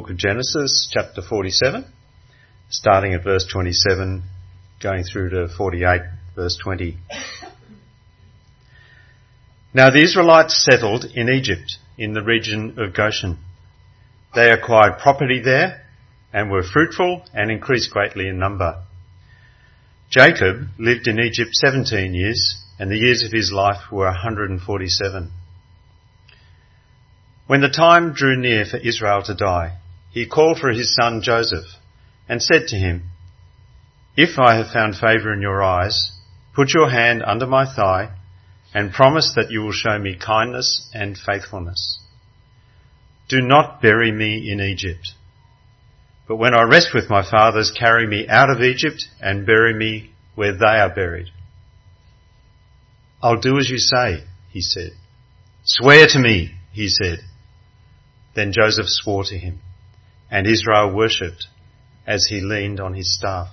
book of Genesis, chapter 47, starting at verse 27, going through to 48, verse 20. Now the Israelites settled in Egypt, in the region of Goshen. They acquired property there and were fruitful and increased greatly in number. Jacob lived in Egypt 17 years and the years of his life were 147. When the time drew near for Israel to die, he called for his son Joseph and said to him, If I have found favour in your eyes, put your hand under my thigh and promise that you will show me kindness and faithfulness. Do not bury me in Egypt. But when I rest with my fathers, carry me out of Egypt and bury me where they are buried. I'll do as you say, he said. Swear to me, he said. Then Joseph swore to him, and Israel worshipped as he leaned on his staff.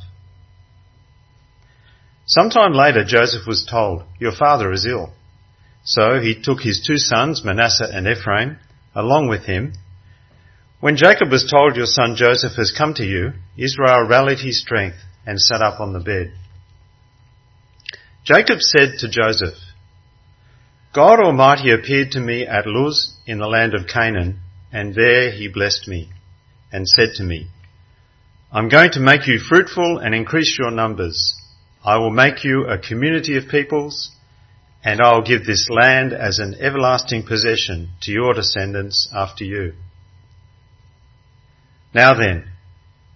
Sometime later, Joseph was told, Your father is ill. So he took his two sons, Manasseh and Ephraim, along with him. When Jacob was told, Your son Joseph has come to you, Israel rallied his strength and sat up on the bed. Jacob said to Joseph, God Almighty appeared to me at Luz in the land of Canaan and there he blessed me and said to me, I'm going to make you fruitful and increase your numbers. I will make you a community of peoples and I'll give this land as an everlasting possession to your descendants after you. Now then,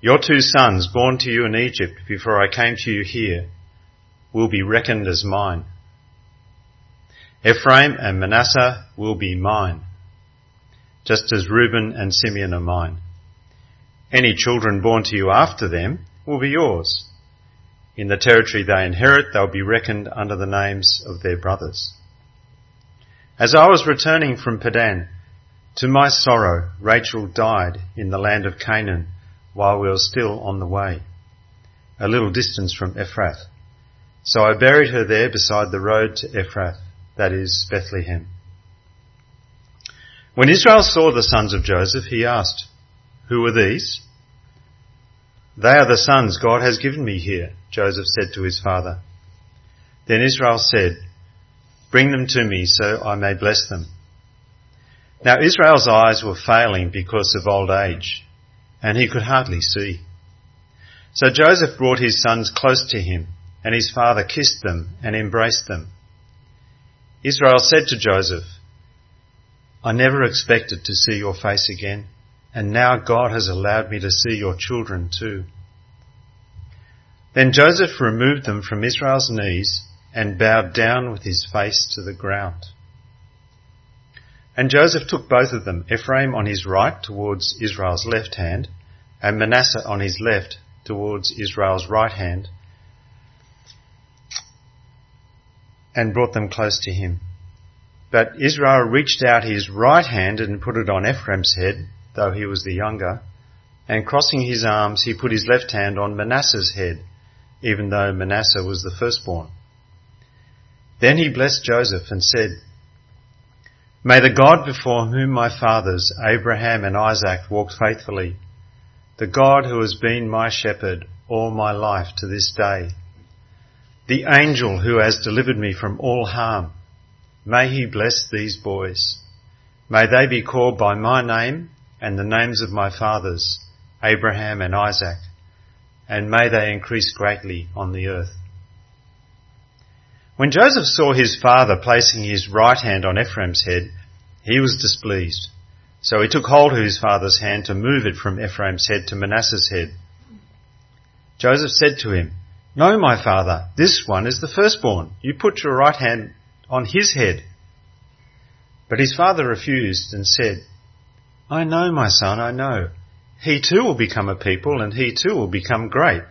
your two sons born to you in Egypt before I came to you here will be reckoned as mine. Ephraim and Manasseh will be mine just as Reuben and Simeon are mine. Any children born to you after them will be yours. In the territory they inherit, they'll be reckoned under the names of their brothers. As I was returning from Paddan, to my sorrow, Rachel died in the land of Canaan while we were still on the way, a little distance from Ephrath. So I buried her there beside the road to Ephrath, that is Bethlehem. When Israel saw the sons of Joseph, he asked, Who are these? They are the sons God has given me here, Joseph said to his father. Then Israel said, Bring them to me so I may bless them. Now Israel's eyes were failing because of old age, and he could hardly see. So Joseph brought his sons close to him, and his father kissed them and embraced them. Israel said to Joseph, I never expected to see your face again, and now God has allowed me to see your children too. Then Joseph removed them from Israel's knees and bowed down with his face to the ground. And Joseph took both of them, Ephraim on his right towards Israel's left hand, and Manasseh on his left towards Israel's right hand, and brought them close to him. But Israel reached out his right hand and put it on Ephraim's head, though he was the younger, and crossing his arms, he put his left hand on Manasseh's head, even though Manasseh was the firstborn. Then he blessed Joseph and said, May the God before whom my fathers, Abraham and Isaac, walked faithfully, the God who has been my shepherd all my life to this day, the angel who has delivered me from all harm, May he bless these boys. May they be called by my name and the names of my fathers, Abraham and Isaac, and may they increase greatly on the earth. When Joseph saw his father placing his right hand on Ephraim's head, he was displeased. So he took hold of his father's hand to move it from Ephraim's head to Manasseh's head. Joseph said to him, No, my father, this one is the firstborn. You put your right hand on his head. But his father refused and said, I know, my son, I know. He too will become a people and he too will become great.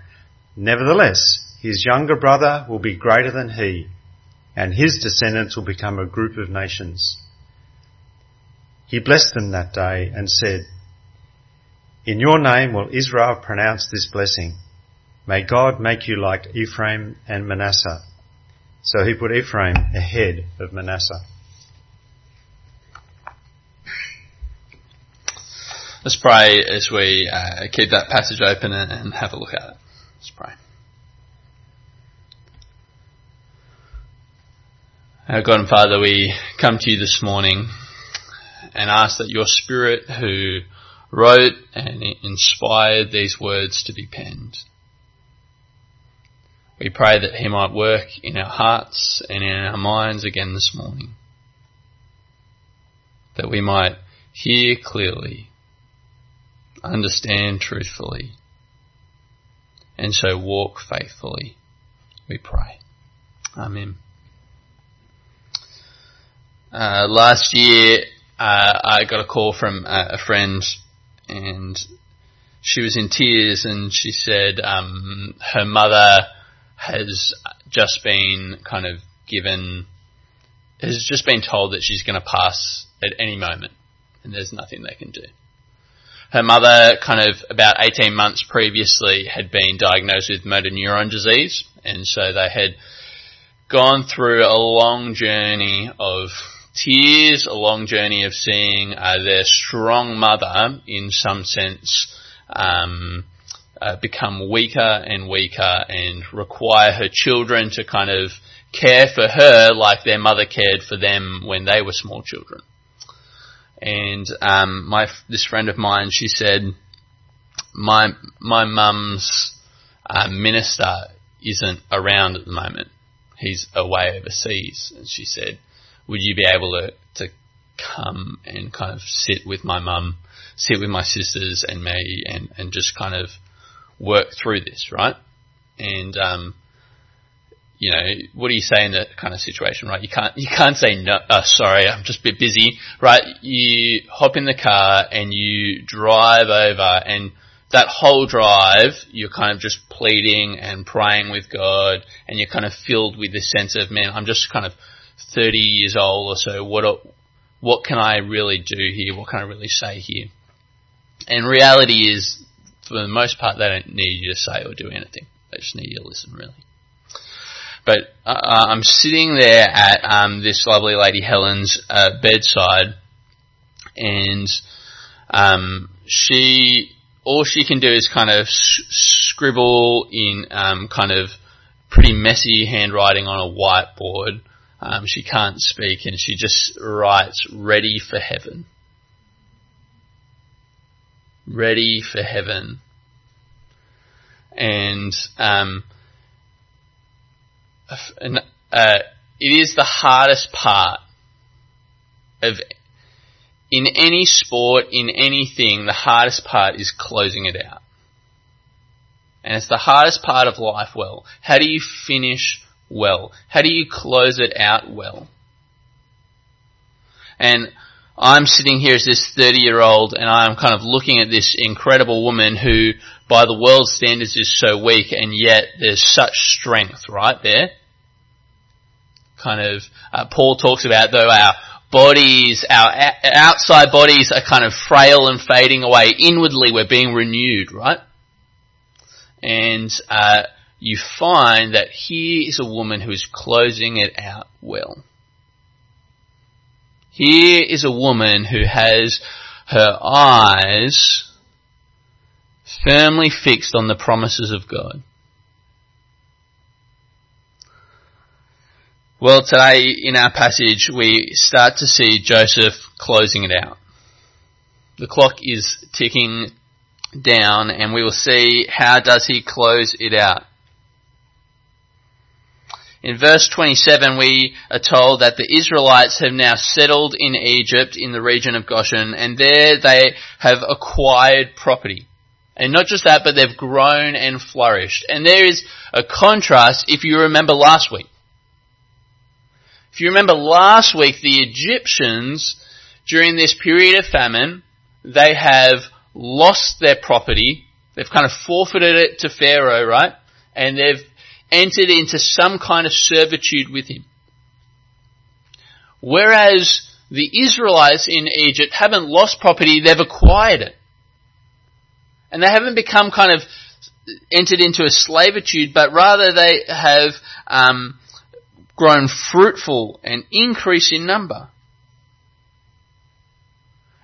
Nevertheless, his younger brother will be greater than he and his descendants will become a group of nations. He blessed them that day and said, In your name will Israel pronounce this blessing. May God make you like Ephraim and Manasseh so he put Ephraim ahead of Manasseh. Let's pray as we uh, keep that passage open and, and have a look at it. Let's pray. Our God and Father, we come to you this morning and ask that your Spirit who wrote and inspired these words to be penned. We pray that He might work in our hearts and in our minds again this morning. That we might hear clearly, understand truthfully, and so walk faithfully. We pray. Amen. Uh, last year, uh, I got a call from uh, a friend and she was in tears and she said um, her mother has just been kind of given, has just been told that she's going to pass at any moment and there's nothing they can do. Her mother, kind of about 18 months previously, had been diagnosed with motor neuron disease and so they had gone through a long journey of tears, a long journey of seeing uh, their strong mother, in some sense, um, uh, become weaker and weaker and require her children to kind of care for her like their mother cared for them when they were small children. And um, my this friend of mine, she said, my my mum's uh, minister isn't around at the moment. He's away overseas, and she said would you be able to, to come and kind of sit with my mum, sit with my sisters and me and, and just kind of work through this, right? And, um, you know, what do you say in that kind of situation, right? You can't, you can't say no, uh, sorry, I'm just a bit busy, right? You hop in the car and you drive over and that whole drive, you're kind of just pleading and praying with God and you're kind of filled with this sense of, man, I'm just kind of 30 years old or so, what, what can I really do here? What can I really say here? And reality is, for the most part, they don't need you to say or do anything. They just need you to listen, really. But uh, I'm sitting there at um, this lovely lady Helen's uh, bedside, and um, she all she can do is kind of sh- scribble in um, kind of pretty messy handwriting on a whiteboard um, she can't speak and she just writes, ready for heaven. Ready for heaven. And, um, uh, it is the hardest part of in any sport, in anything, the hardest part is closing it out. And it's the hardest part of life well. How do you finish well? How do you close it out well? And I'm sitting here as this 30 year old and I'm kind of looking at this incredible woman who, by the world's standards, is so weak and yet there's such strength right there. Kind of, uh, Paul talks about though our bodies, our outside bodies are kind of frail and fading away. Inwardly we're being renewed, right? And, uh, you find that here is a woman who is closing it out well. Here is a woman who has her eyes firmly fixed on the promises of God. Well, today in our passage we start to see Joseph closing it out. The clock is ticking down and we will see how does he close it out. In verse 27 we are told that the Israelites have now settled in Egypt in the region of Goshen and there they have acquired property. And not just that, but they've grown and flourished. And there is a contrast if you remember last week. If you remember last week, the Egyptians, during this period of famine, they have lost their property. They've kind of forfeited it to Pharaoh, right? And they've entered into some kind of servitude with him. Whereas the Israelites in Egypt haven't lost property, they've acquired it. And they haven't become kind of entered into a slavitude, but rather they have um, grown fruitful and increase in number.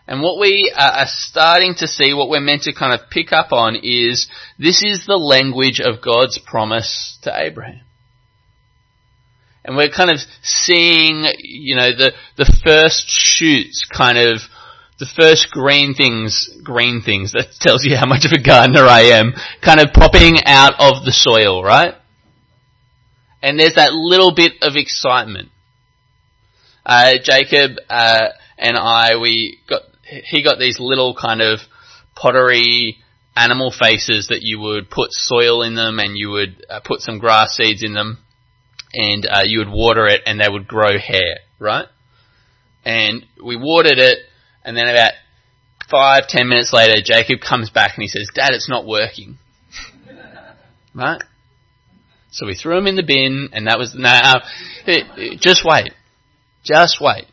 And what we are starting to see, what we're meant to kind of pick up on is this is the language of God's promise to Abraham. And we're kind of seeing, you know, the, the first shoots kind of, the first green things, green things, that tells you how much of a gardener I am, kind of popping out of the soil, right? And there's that little bit of excitement. Uh, Jacob, uh, and I, we got he got these little kind of pottery animal faces that you would put soil in them and you would uh, put some grass seeds in them and uh, you would water it and they would grow hair, right? And we watered it and then about five, ten minutes later, Jacob comes back and he says, Dad, it's not working. right? So we threw him in the bin and that was, no, uh, just wait. Just wait.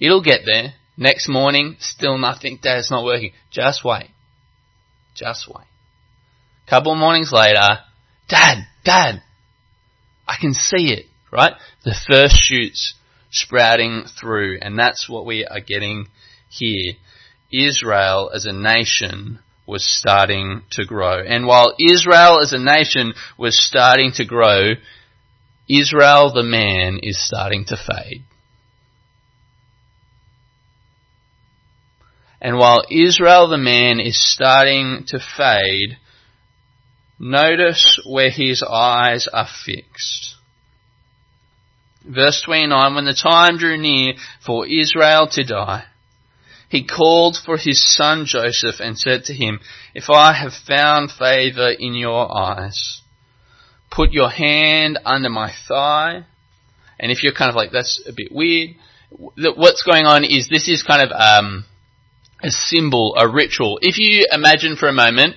It'll get there. Next morning, still nothing. Dad, it's not working. Just wait. Just wait. Couple of mornings later, Dad, Dad, I can see it, right? The first shoots sprouting through, and that's what we are getting here. Israel as a nation was starting to grow. And while Israel as a nation was starting to grow, Israel the man is starting to fade. And while Israel the man is starting to fade, notice where his eyes are fixed. Verse 29, when the time drew near for Israel to die, he called for his son Joseph and said to him, If I have found favor in your eyes, put your hand under my thigh. And if you're kind of like, that's a bit weird, what's going on is this is kind of, um, a symbol, a ritual. If you imagine for a moment,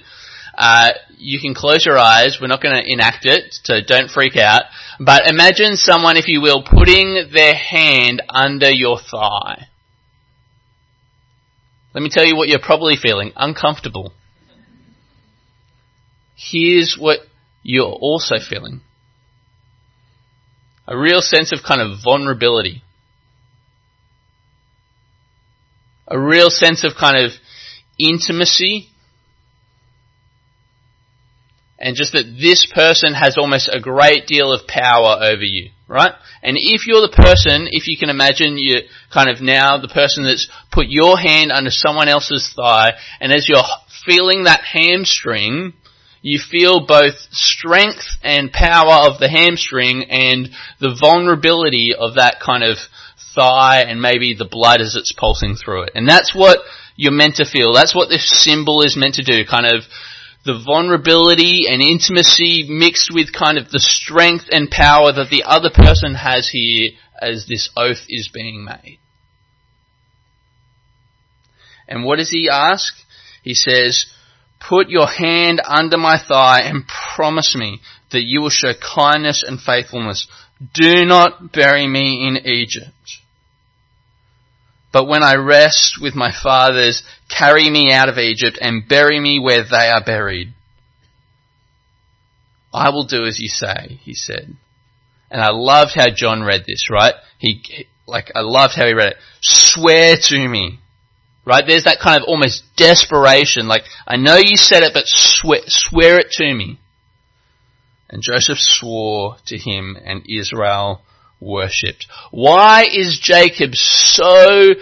uh, you can close your eyes. We're not going to enact it, so don't freak out. But imagine someone, if you will, putting their hand under your thigh. Let me tell you what you're probably feeling. Uncomfortable. Here's what you're also feeling. A real sense of kind of vulnerability. a real sense of kind of intimacy and just that this person has almost a great deal of power over you, right? And if you're the person, if you can imagine you're kind of now the person that's put your hand under someone else's thigh, and as you're feeling that hamstring, you feel both strength and power of the hamstring and the vulnerability of that kind of thigh and maybe the blood as it's pulsing through it. And that's what you're meant to feel. That's what this symbol is meant to do. Kind of the vulnerability and intimacy mixed with kind of the strength and power that the other person has here as this oath is being made. And what does he ask? He says, put your hand under my thigh and promise me that you will show kindness and faithfulness. Do not bury me in Egypt. But when I rest with my fathers, carry me out of Egypt and bury me where they are buried. I will do as you say, he said. And I loved how John read this, right? He, like, I loved how he read it. Swear to me. Right? There's that kind of almost desperation, like, I know you said it, but swear, swear it to me. And Joseph swore to him and Israel worshipped. Why is Jacob so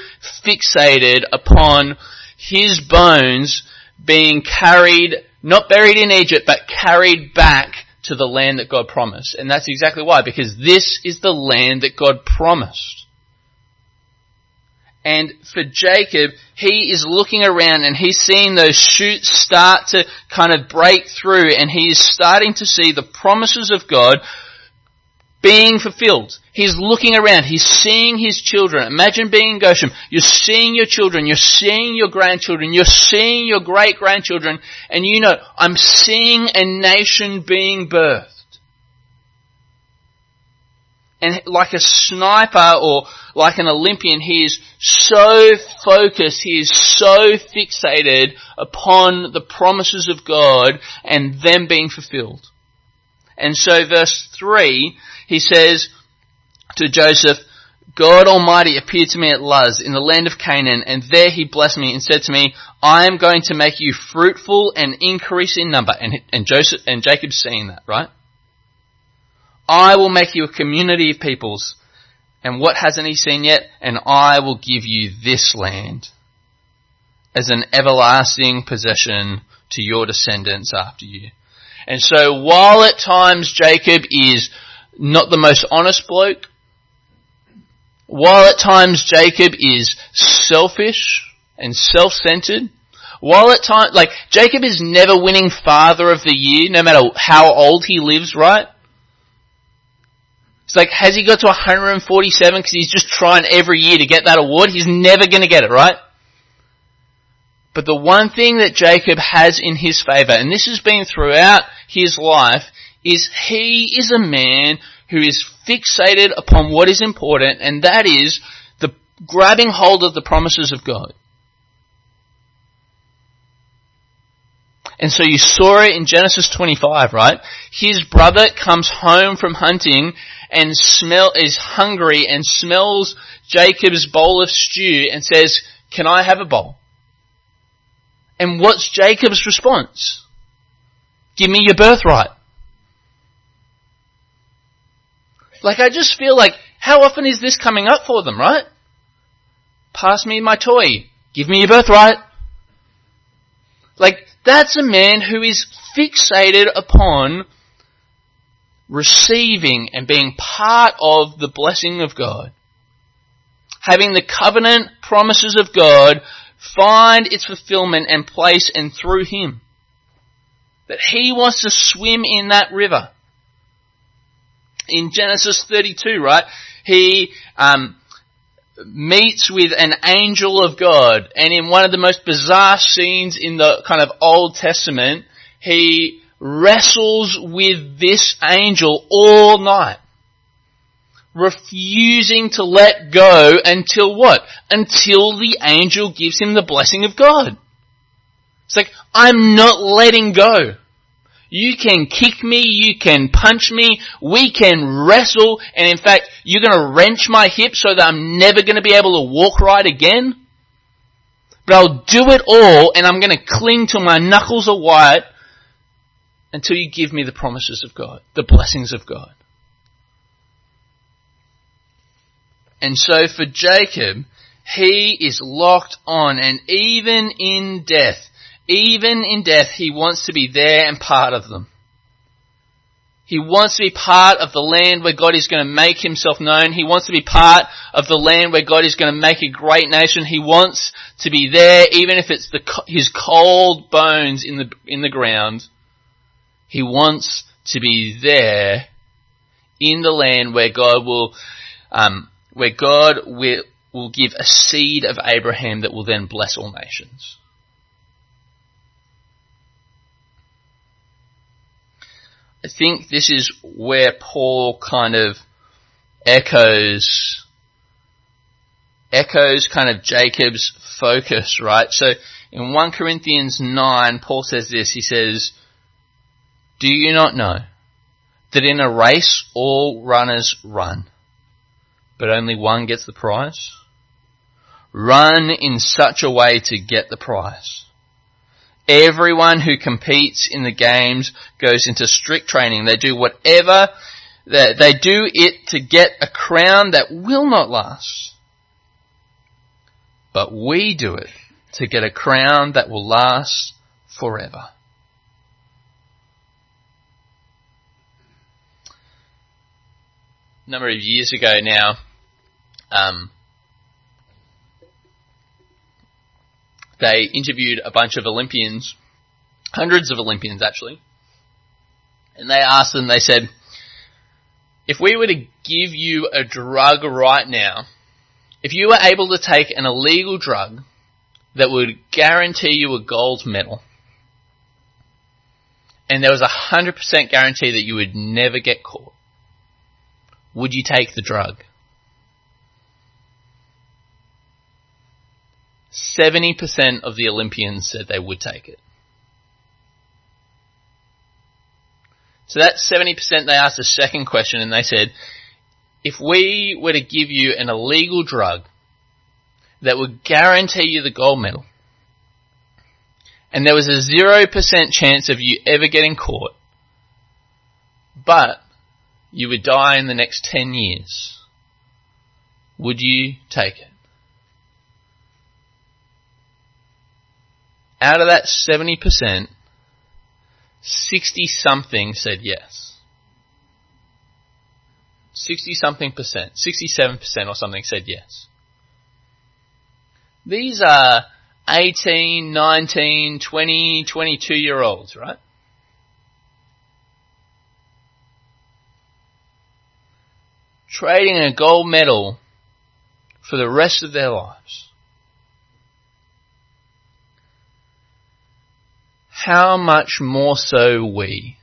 fixated upon his bones being carried, not buried in Egypt, but carried back to the land that God promised? And that's exactly why, because this is the land that God promised. And for Jacob, he is looking around and he's seeing those shoots start to kind of break through and he is starting to see the promises of God being fulfilled. He's looking around. He's seeing his children. Imagine being in Goshen. You're seeing your children. You're seeing your grandchildren. You're seeing your great grandchildren. And you know, I'm seeing a nation being birthed. And like a sniper or like an Olympian, he is so focused, he is so fixated upon the promises of God and them being fulfilled. And so verse 3 he says to Joseph, God Almighty appeared to me at Luz in the land of Canaan, and there he blessed me and said to me, I am going to make you fruitful and increase in number. And, and Joseph, and Jacob's seeing that, right? I will make you a community of peoples. And what hasn't he seen yet? And I will give you this land as an everlasting possession to your descendants after you. And so while at times Jacob is not the most honest bloke, while at times Jacob is selfish and self-centered, while at times, like, Jacob is never winning father of the year, no matter how old he lives, right? It's like, has he got to 147 because he's just trying every year to get that award? He's never gonna get it, right? But the one thing that Jacob has in his favor, and this has been throughout his life, is he is a man who is fixated upon what is important, and that is the grabbing hold of the promises of God. And so you saw it in Genesis 25, right? His brother comes home from hunting and smell, is hungry and smells Jacob's bowl of stew and says, can I have a bowl? And what's Jacob's response? Give me your birthright. Like I just feel like, how often is this coming up for them, right? Pass me my toy. Give me your birthright. Like, that's a man who is fixated upon receiving and being part of the blessing of God. Having the covenant promises of God find its fulfillment and place and through Him. That He wants to swim in that river. In Genesis 32, right, He, um, meets with an angel of God, and in one of the most bizarre scenes in the kind of Old Testament, he wrestles with this angel all night. Refusing to let go until what? Until the angel gives him the blessing of God. It's like, I'm not letting go. You can kick me, you can punch me, we can wrestle, and in fact, you're gonna wrench my hip so that I'm never gonna be able to walk right again. But I'll do it all, and I'm gonna cling till my knuckles are white until you give me the promises of God, the blessings of God. And so for Jacob, he is locked on and even in death, even in death, he wants to be there and part of them. He wants to be part of the land where God is going to make himself known. He wants to be part of the land where God is going to make a great nation. He wants to be there, even if it's the, his cold bones in the, in the ground. He wants to be there in the land where God will, um, where God will, will give a seed of Abraham that will then bless all nations. I think this is where Paul kind of echoes echoes kind of Jacob's focus, right? So in 1 Corinthians 9, Paul says this, he says, Do you not know that in a race all runners run, but only one gets the prize? Run in such a way to get the prize. Everyone who competes in the games goes into strict training. They do whatever, they do it to get a crown that will not last. But we do it to get a crown that will last forever. A number of years ago now, um, they interviewed a bunch of Olympians, hundreds of Olympians actually, and they asked them, they said, if we were to give you a drug right now, if you were able to take an illegal drug that would guarantee you a gold medal, and there was a hundred percent guarantee that you would never get caught, would you take the drug? 70% of the Olympians said they would take it. So that 70% they asked a second question and they said, if we were to give you an illegal drug that would guarantee you the gold medal, and there was a 0% chance of you ever getting caught, but you would die in the next 10 years, would you take it? Out of that 70%, 60 something said yes. 60 something percent, 67% or something said yes. These are 18, 19, 20, 22 year olds, right? Trading a gold medal for the rest of their lives. How much more so we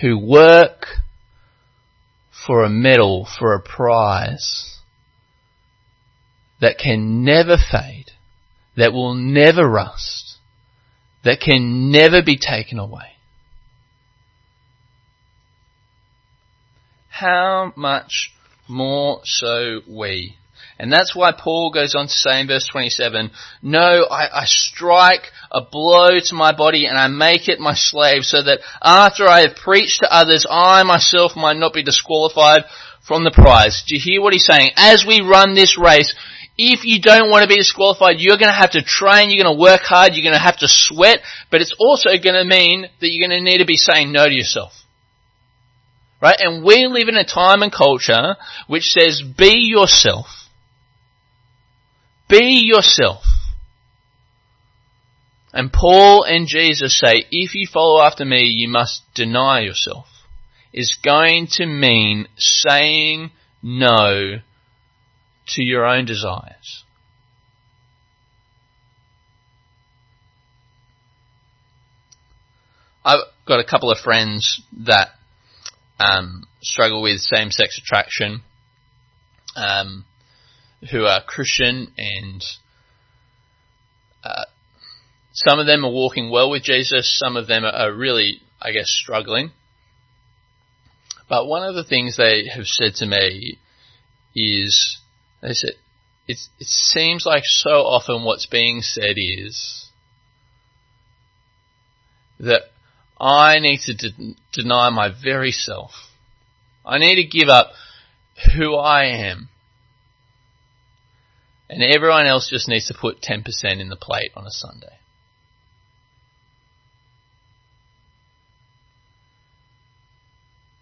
who work for a medal, for a prize, that can never fade, that will never rust, that can never be taken away. How much more so we. And that's why Paul goes on to say in verse 27, No, I, I, strike a blow to my body and I make it my slave so that after I have preached to others, I myself might not be disqualified from the prize. Do you hear what he's saying? As we run this race, if you don't want to be disqualified, you're going to have to train, you're going to work hard, you're going to have to sweat, but it's also going to mean that you're going to need to be saying no to yourself. Right? And we live in a time and culture which says be yourself. Be yourself. And Paul and Jesus say, if you follow after me, you must deny yourself. Is going to mean saying no to your own desires. I've got a couple of friends that um, struggle with same-sex attraction, um, who are Christian, and uh, some of them are walking well with Jesus. Some of them are really, I guess, struggling. But one of the things they have said to me is they said, it seems like so often what's being said is that I need to de- deny my very self. I need to give up who I am. And everyone else just needs to put 10% in the plate on a Sunday.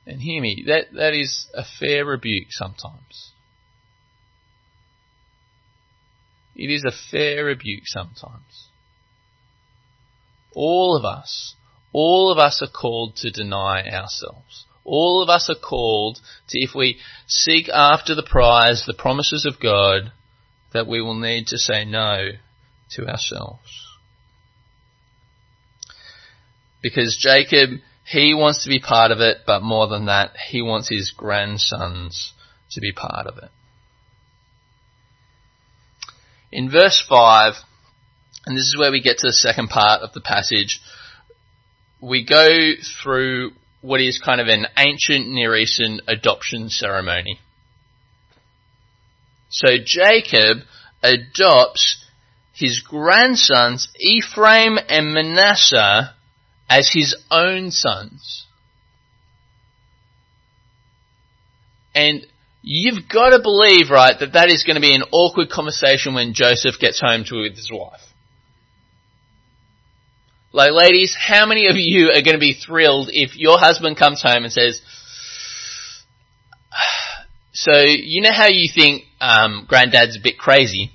And hear me, that, that is a fair rebuke sometimes. It is a fair rebuke sometimes. All of us, all of us are called to deny ourselves. All of us are called to, if we seek after the prize, the promises of God, that we will need to say no to ourselves. Because Jacob, he wants to be part of it, but more than that, he wants his grandsons to be part of it in verse 5, and this is where we get to the second part of the passage, we go through what is kind of an ancient Near Eastern adoption ceremony. So Jacob adopts his grandsons Ephraim and Manasseh as his own sons. And You've got to believe, right, that that is going to be an awkward conversation when Joseph gets home to with his wife. Like, ladies, how many of you are going to be thrilled if your husband comes home and says, so you know how you think um, granddad's a bit crazy?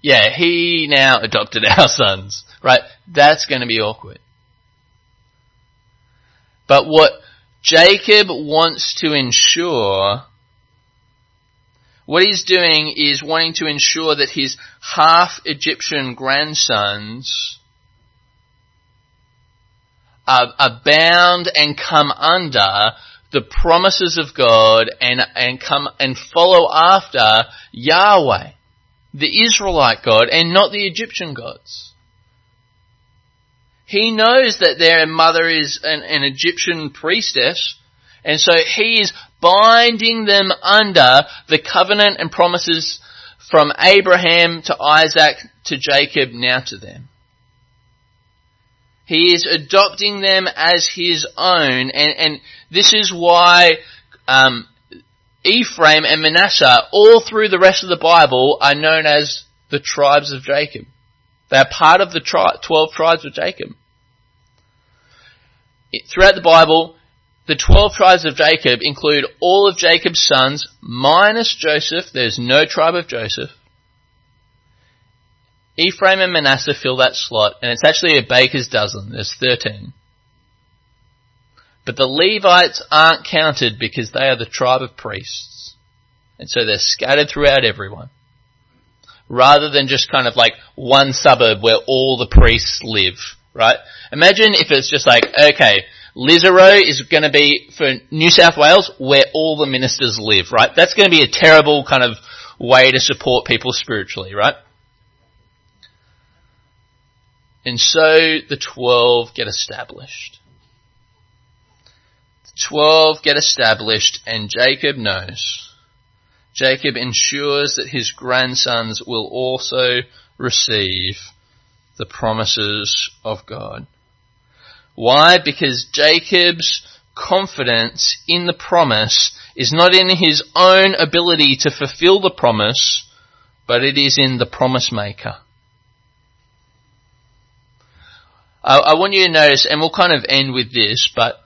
Yeah, he now adopted our sons, right? That's going to be awkward. But what Jacob wants to ensure what he's doing is wanting to ensure that his half Egyptian grandsons are, are, bound and come under the promises of God and, and come and follow after Yahweh, the Israelite God, and not the Egyptian gods. He knows that their mother is an, an Egyptian priestess, And so he is binding them under the covenant and promises from Abraham to Isaac to Jacob now to them. He is adopting them as his own, and, and this is why um, Ephraim and Manasseh, all through the rest of the Bible, are known as the tribes of Jacob. They are part of the tri- 12 tribes of Jacob. Throughout the Bible, the 12 tribes of Jacob include all of Jacob's sons minus Joseph. There's no tribe of Joseph. Ephraim and Manasseh fill that slot, and it's actually a baker's dozen. There's 13. But the Levites aren't counted because they are the tribe of priests. And so they're scattered throughout everyone. Rather than just kind of like one suburb where all the priests live, right? Imagine if it's just like, okay, Lisarow is going to be for New South Wales where all the ministers live, right? That's going to be a terrible kind of way to support people spiritually, right? And so the twelve get established. The twelve get established and Jacob knows. Jacob ensures that his grandsons will also receive the promises of God. Why? Because Jacob's confidence in the promise is not in his own ability to fulfill the promise, but it is in the promise maker. I, I want you to notice, and we'll kind of end with this, but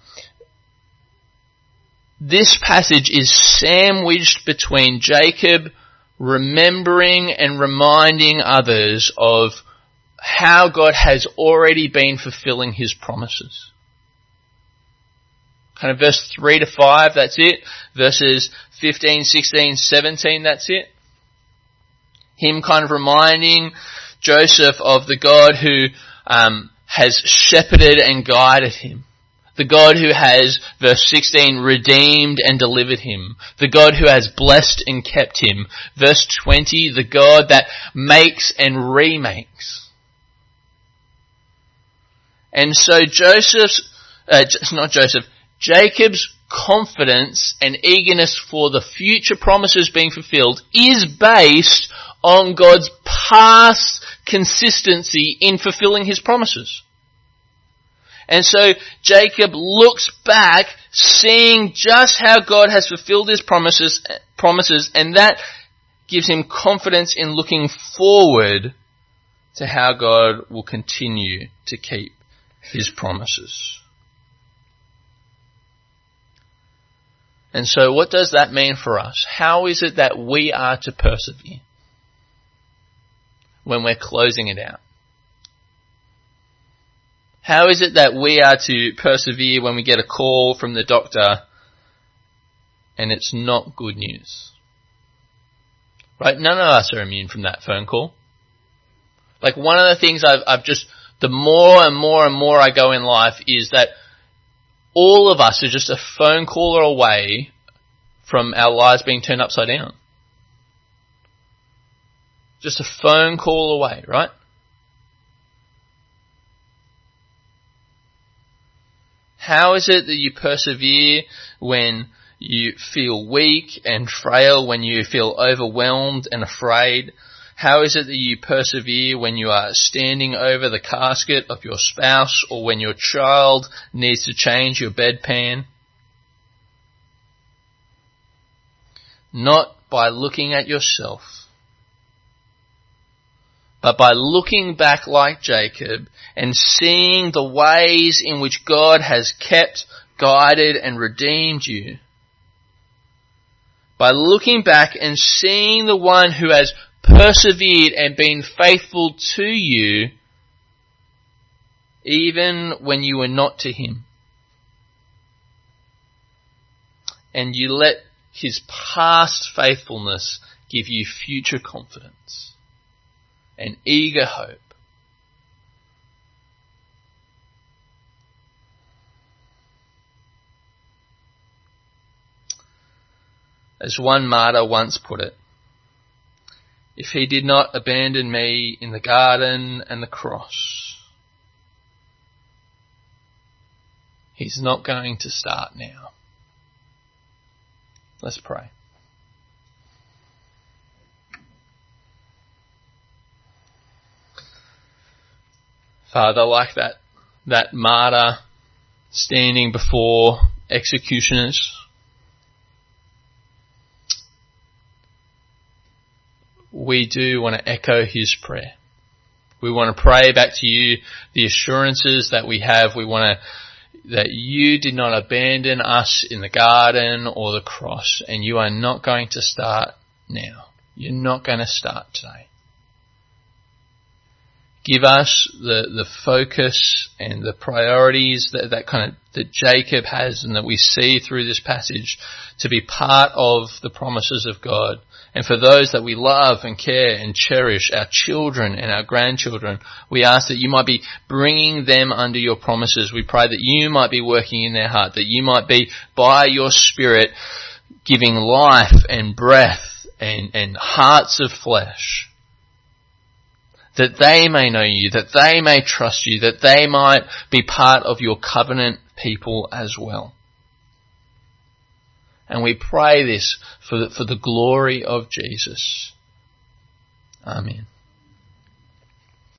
this passage is sandwiched between Jacob remembering and reminding others of how God has already been fulfilling his promises. Kind of verse 3 to 5, that's it. Verses 15, 16, 17, that's it. Him kind of reminding Joseph of the God who um, has shepherded and guided him. The God who has, verse 16, redeemed and delivered him. The God who has blessed and kept him. Verse 20, the God that makes and remakes. And so Joseph's, uh, not Joseph, Jacob's confidence and eagerness for the future promises being fulfilled is based on God's past consistency in fulfilling his promises. And so Jacob looks back, seeing just how God has fulfilled his promises, promises, and that gives him confidence in looking forward to how God will continue to keep his promises. And so what does that mean for us? How is it that we are to persevere? When we're closing it out? How is it that we are to persevere when we get a call from the doctor and it's not good news? Right? None of us are immune from that phone call. Like one of the things I've, I've just, the more and more and more I go in life is that all of us are just a phone caller away from our lives being turned upside down. Just a phone call away, right? How is it that you persevere when you feel weak and frail, when you feel overwhelmed and afraid? How is it that you persevere when you are standing over the casket of your spouse or when your child needs to change your bedpan? Not by looking at yourself, but by looking back like Jacob and seeing the ways in which God has kept, guided and redeemed you. By looking back and seeing the one who has persevered and been faithful to you even when you were not to him. And you let his past faithfulness give you future confidence and eager hope. As one martyr once put it, if he did not abandon me in the garden and the cross, he's not going to start now. Let's pray. Father, like that, that martyr standing before executioners, we do want to echo his prayer. We want to pray back to you the assurances that we have. We want to, that you did not abandon us in the garden or the cross and you are not going to start now. You're not going to start today. Give us the, the focus and the priorities that, that kind of, that Jacob has and that we see through this passage to be part of the promises of God and for those that we love and care and cherish, our children and our grandchildren, we ask that you might be bringing them under your promises. We pray that you might be working in their heart, that you might be by your spirit giving life and breath and, and hearts of flesh that they may know you, that they may trust you, that they might be part of your covenant people as well. And we pray this for the, for the glory of Jesus. Amen.